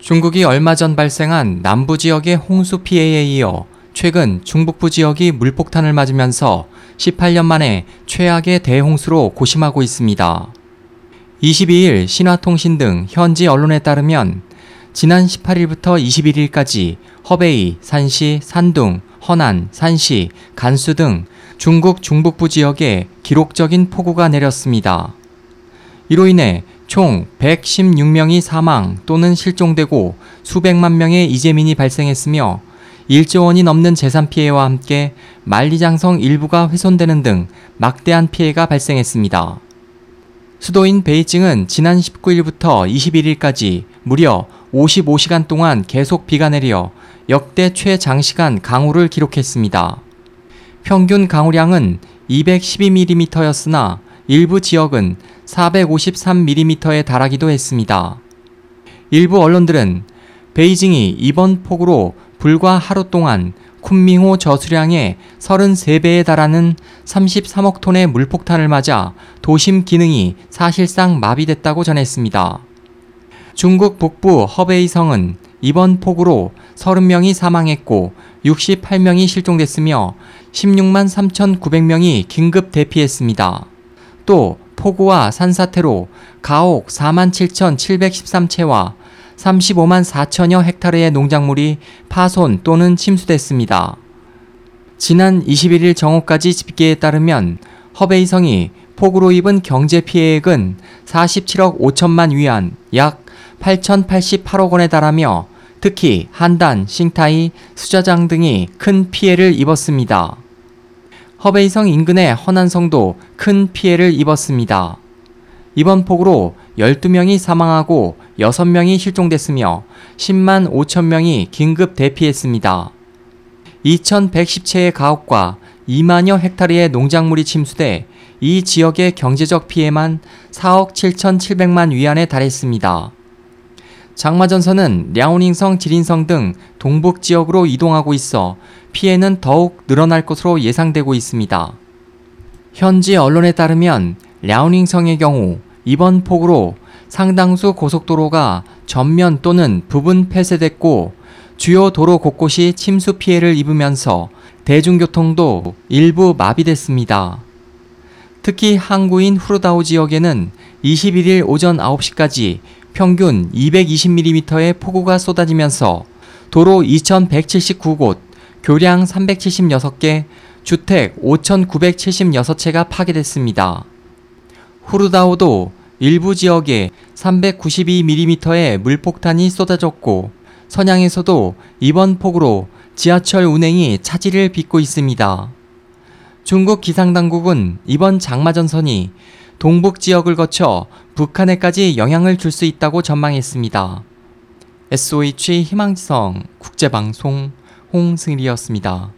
중국이 얼마 전 발생한 남부 지역의 홍수 피해에 이어 최근 중북부 지역이 물폭탄을 맞으면서 18년 만에 최악의 대홍수로 고심하고 있습니다. 22일 신화통신 등 현지 언론에 따르면 지난 18일부터 21일까지 허베이, 산시, 산둥, 허난, 산시, 간수 등 중국 중북부 지역에 기록적인 폭우가 내렸습니다. 이로 인해 총 116명이 사망 또는 실종되고 수백만 명의 이재민이 발생했으며 1조 원이 넘는 재산 피해와 함께 만리장성 일부가 훼손되는 등 막대한 피해가 발생했습니다. 수도인 베이징은 지난 19일부터 21일까지 무려 55시간 동안 계속 비가 내려 역대 최장시간 강우를 기록했습니다. 평균 강우량은 212mm였으나 일부 지역은 453mm에 달하기도 했습니다. 일부 언론들은 베이징이 이번 폭우로 불과 하루 동안 쿤밍호 저수량의 33배에 달하는 33억 톤의 물폭탄을 맞아 도심 기능이 사실상 마비됐다고 전했습니다. 중국 북부 허베이 성은 이번 폭우로 30명이 사망했고 68명이 실종됐으며 16만 3,900명이 긴급 대피했습니다. 또 폭우와 산사태로 가옥 4만 7,713채와 35만 4천여 헥타르의 농작물이 파손 또는 침수됐습니다. 지난 21일 정오까지 집계에 따르면 허베이성이 폭우로 입은 경제 피해액은 47억 5천만 위안, 약 8,088억 원에 달하며 특히 한단, 싱타이, 수자장 등이 큰 피해를 입었습니다. 허베이성 인근의 허난성도 큰 피해를 입었습니다. 이번 폭우로 12명이 사망하고 6명이 실종됐으며 10만 5천 명이 긴급 대피했습니다. 2,110채의 가옥과 2만여 헥타르의 농작물이 침수돼 이 지역의 경제적 피해만 4억 7,700만 위안에 달했습니다. 장마전선은 랴오닝성, 지린성 등 동북 지역으로 이동하고 있어 피해는 더욱 늘어날 것으로 예상되고 있습니다. 현지 언론에 따르면 랴오닝성의 경우 이번 폭우로 상당수 고속도로가 전면 또는 부분 폐쇄됐고 주요 도로 곳곳이 침수 피해를 입으면서 대중교통도 일부 마비됐습니다. 특히 항구인 후르다오 지역에는 21일 오전 9시까지 평균 220mm의 폭우가 쏟아지면서 도로 2179곳, 교량 376개, 주택 5,976채가 파괴됐습니다. 후르다오도 일부 지역에 392mm의 물폭탄이 쏟아졌고 선양에서도 이번 폭우로 지하철 운행이 차질을 빚고 있습니다. 중국 기상당국은 이번 장마전선이 동북 지역을 거쳐 북한에까지 영향을 줄 수 있다고 전망했습니다. SOH 희망지성 국제방송 홍승일이었습니다.